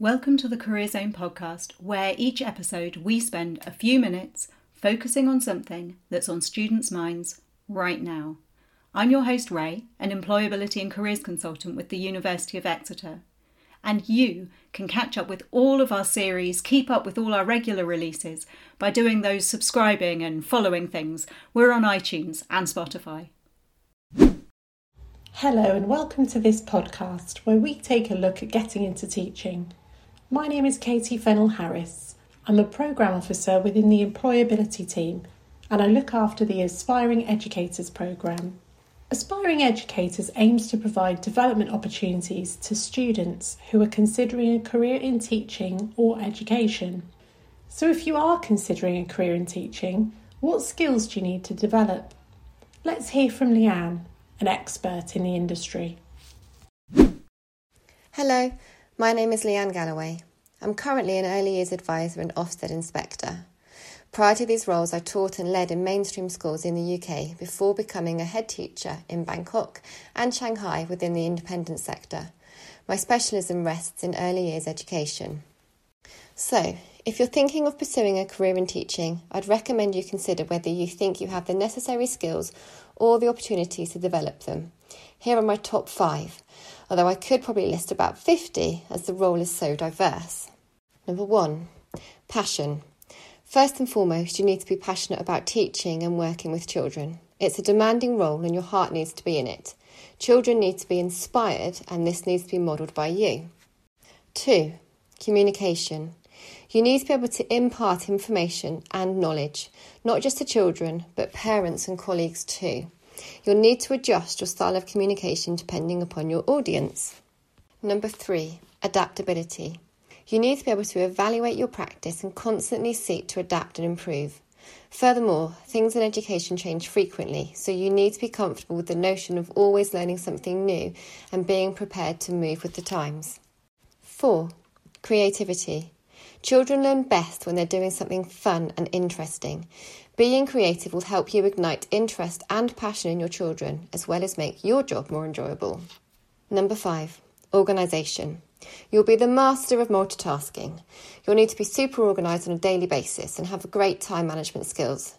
Welcome to the Career Zone podcast, where each episode we spend a few minutes focusing on something that's on students' minds right now. I'm your host, Ray, an employability and careers consultant with the University of Exeter. And you can catch up with all of our series, keep up with all our regular releases by doing those subscribing and following things. We're on iTunes and Spotify. Hello, and welcome to this podcast where we take a look at getting into teaching. My name is Katie Fennell Harris. I'm a Programme Officer within the Employability team and I look after the Aspiring Educators programme. Aspiring Educators aims to provide development opportunities to students who are considering a career in teaching or education. So, if you are considering a career in teaching, what skills do you need to develop? Let's hear from Leanne, an expert in the industry. Hello, my name is Leanne Galloway. I'm currently an early years advisor and Ofsted inspector. Prior to these roles, I taught and led in mainstream schools in the UK before becoming a head teacher in Bangkok and Shanghai within the independent sector. My specialism rests in early years education. So, if you're thinking of pursuing a career in teaching, I'd recommend you consider whether you think you have the necessary skills or the opportunities to develop them. Here are my top five, although I could probably list about 50 as the role is so diverse. Number one, passion. First and foremost, you need to be passionate about teaching and working with children. It's a demanding role and your heart needs to be in it. Children need to be inspired and this needs to be modelled by you. Two, communication. You need to be able to impart information and knowledge, not just to children, but parents and colleagues too. You'll need to adjust your style of communication depending upon your audience. Number three, adaptability. You need to be able to evaluate your practice and constantly seek to adapt and improve. Furthermore, things in education change frequently, so you need to be comfortable with the notion of always learning something new and being prepared to move with the times. 4. Creativity. Children learn best when they're doing something fun and interesting. Being creative will help you ignite interest and passion in your children, as well as make your job more enjoyable. Number five, organisation. You'll be the master of multitasking. You'll need to be super organised on a daily basis and have great time management skills.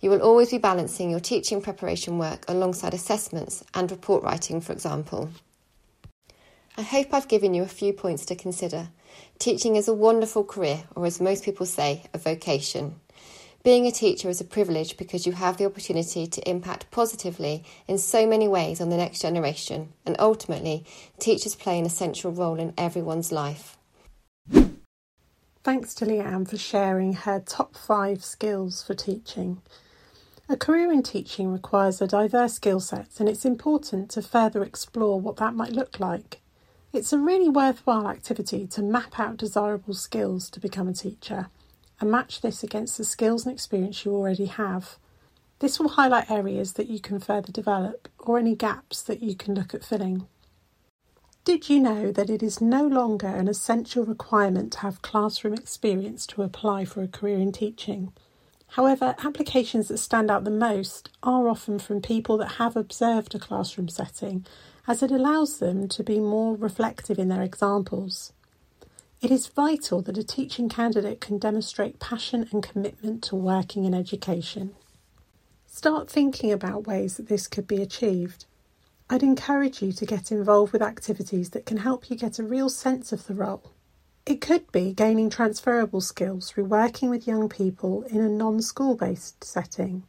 You will always be balancing your teaching preparation work alongside assessments and report writing, for example. I hope I've given you a few points to consider. Teaching is a wonderful career, or as most people say, a vocation. Being a teacher is a privilege because you have the opportunity to impact positively in so many ways on the next generation, and ultimately, teachers play an essential role in everyone's life. Thanks to Leanne for sharing her top five skills for teaching. A career in teaching requires a diverse skill set, and it's important to further explore what that might look like. It's a really worthwhile activity to map out desirable skills to become a teacher and match this against the skills and experience you already have. This will highlight areas that you can further develop or any gaps that you can look at filling. Did you know that it is no longer an essential requirement to have classroom experience to apply for a career in teaching? However, applications that stand out the most are often from people that have observed a classroom setting, as it allows them to be more reflective in their examples. It is vital that a teaching candidate can demonstrate passion and commitment to working in education. Start thinking about ways that this could be achieved. I'd encourage you to get involved with activities that can help you get a real sense of the role. It could be gaining transferable skills through working with young people in a non school based setting.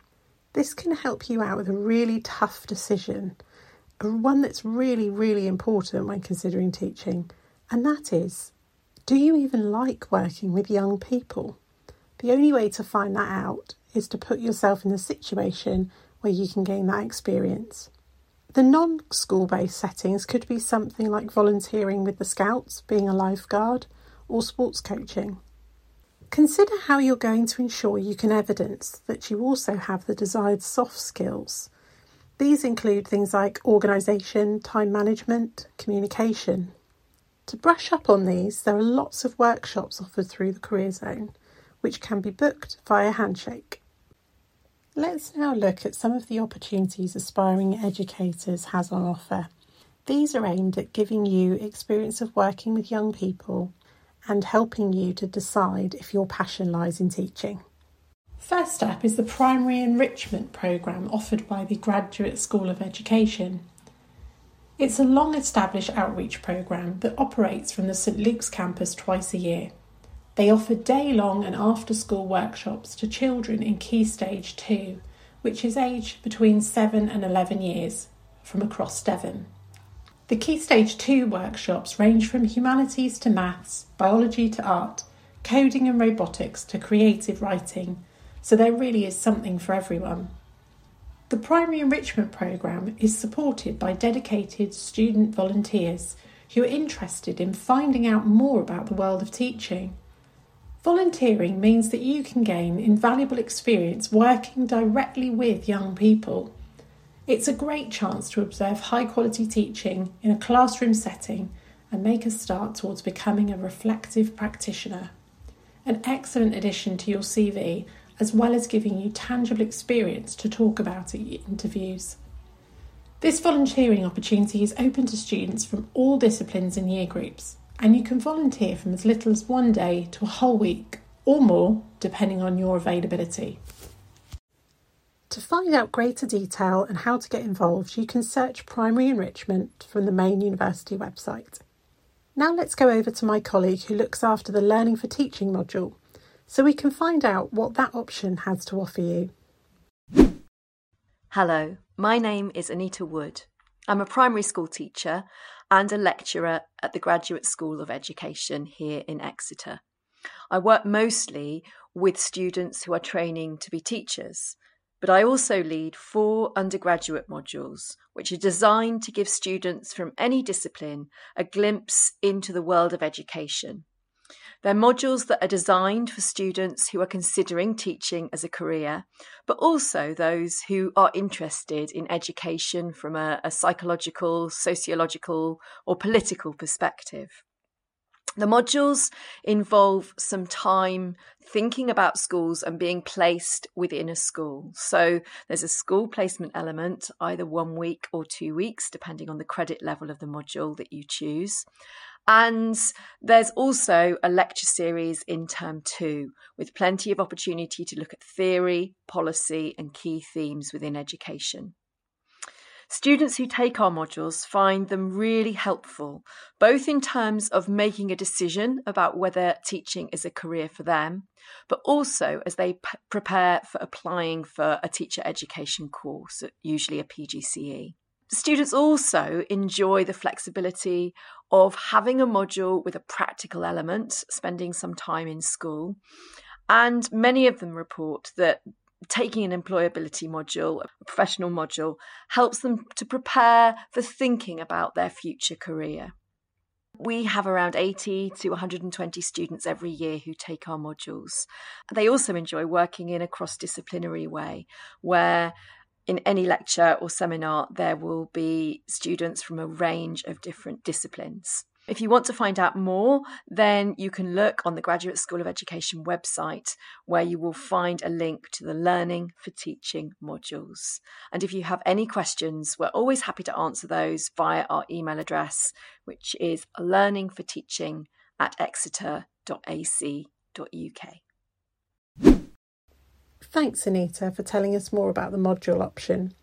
This can help you out with a really tough decision, one that's really, really important when considering teaching, and that is do you even like working with young people? The only way to find that out is to put yourself in a situation where you can gain that experience. The non school based settings could be something like volunteering with the Scouts, being a lifeguard, or sports coaching. Consider how you're going to ensure you can evidence that you also have the desired soft skills. These include things like organisation, time management, communication, to brush up on these, there are lots of workshops offered through the Career Zone, which can be booked via Handshake. Let's now look at some of the opportunities Aspiring Educators has on offer. These are aimed at giving you experience of working with young people and helping you to decide if your passion lies in teaching. First up is the Primary Enrichment Programme offered by the Graduate School of Education. It's a long established outreach programme that operates from the St Luke's campus twice a year. They offer day long and after school workshops to children in Key Stage 2, which is aged between 7 and 11 years, from across Devon. The Key Stage 2 workshops range from humanities to maths, biology to art, coding and robotics to creative writing so there really is something for everyone. The primary enrichment programme is supported by dedicated student volunteers who are interested in finding out more about the world of teaching. Volunteering means that you can gain invaluable experience working directly with young people. It's a great chance to observe high quality teaching in a classroom setting and make a start towards becoming a reflective practitioner. An excellent addition to your CV as well as giving you tangible experience to talk about at your interviews. This volunteering opportunity is open to students from all disciplines and year groups, and you can volunteer from as little as one day to a whole week or more, depending on your availability. To find out greater detail and how to get involved, you can search primary enrichment from the main university website. Now let's go over to my colleague who looks after the Learning for Teaching module so we can find out what that option has to offer you. Hello, my name is Anita Wood. I'm a primary school teacher and a lecturer at the Graduate School of Education here in Exeter. I work mostly with students who are training to be teachers, but I also lead four undergraduate modules, which are designed to give students from any discipline a glimpse into the world of education they're modules that are designed for students who are considering teaching as a career, but also those who are interested in education from a, a psychological, sociological, or political perspective. The modules involve some time thinking about schools and being placed within a school. So there's a school placement element, either one week or two weeks, depending on the credit level of the module that you choose. And there's also a lecture series in term two with plenty of opportunity to look at theory, policy, and key themes within education. Students who take our modules find them really helpful, both in terms of making a decision about whether teaching is a career for them, but also as they p- prepare for applying for a teacher education course, usually a PGCE. Students also enjoy the flexibility of having a module with a practical element, spending some time in school. And many of them report that taking an employability module, a professional module, helps them to prepare for thinking about their future career. We have around 80 to 120 students every year who take our modules. They also enjoy working in a cross disciplinary way where in any lecture or seminar, there will be students from a range of different disciplines. If you want to find out more, then you can look on the Graduate School of Education website where you will find a link to the Learning for Teaching modules. And if you have any questions, we're always happy to answer those via our email address, which is learningforteaching at exeter.ac.uk. Thanks, Anita, for telling us more about the module option.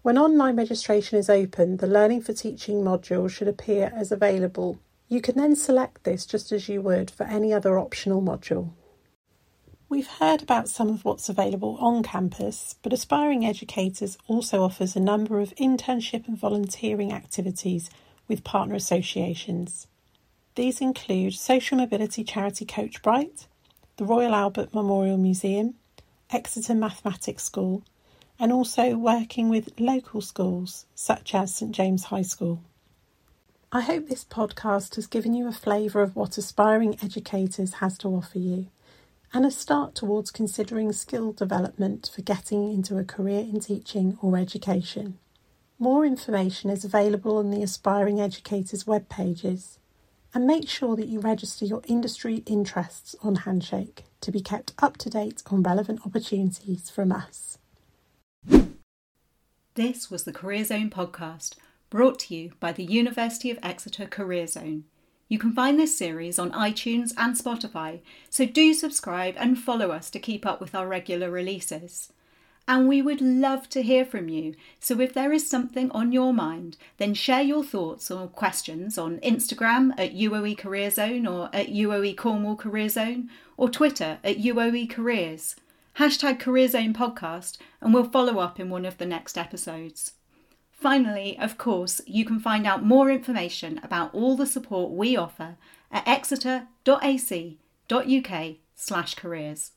When online registration is open, the Learning for Teaching module should appear as available. You can then select this just as you would for any other optional module. We've heard about some of what's available on campus, but Aspiring Educators also offers a number of internship and volunteering activities with partner associations. These include social mobility charity Coach Bright, the Royal Albert Memorial Museum, Exeter Mathematics School, and also working with local schools such as St James High School. I hope this podcast has given you a flavour of what Aspiring Educators has to offer you and a start towards considering skill development for getting into a career in teaching or education. More information is available on the Aspiring Educators web pages and make sure that you register your industry interests on Handshake to be kept up to date on relevant opportunities from us. This was the Career Zone podcast, brought to you by the University of Exeter Career Zone. You can find this series on iTunes and Spotify, so do subscribe and follow us to keep up with our regular releases. And we would love to hear from you, so if there is something on your mind, then share your thoughts or questions on Instagram at UOE Career Zone or at UOE Cornwall Career Zone or Twitter at UOE Careers. Hashtag Career Zone Podcast, and we'll follow up in one of the next episodes. Finally, of course, you can find out more information about all the support we offer at exeter.ac.uk slash careers.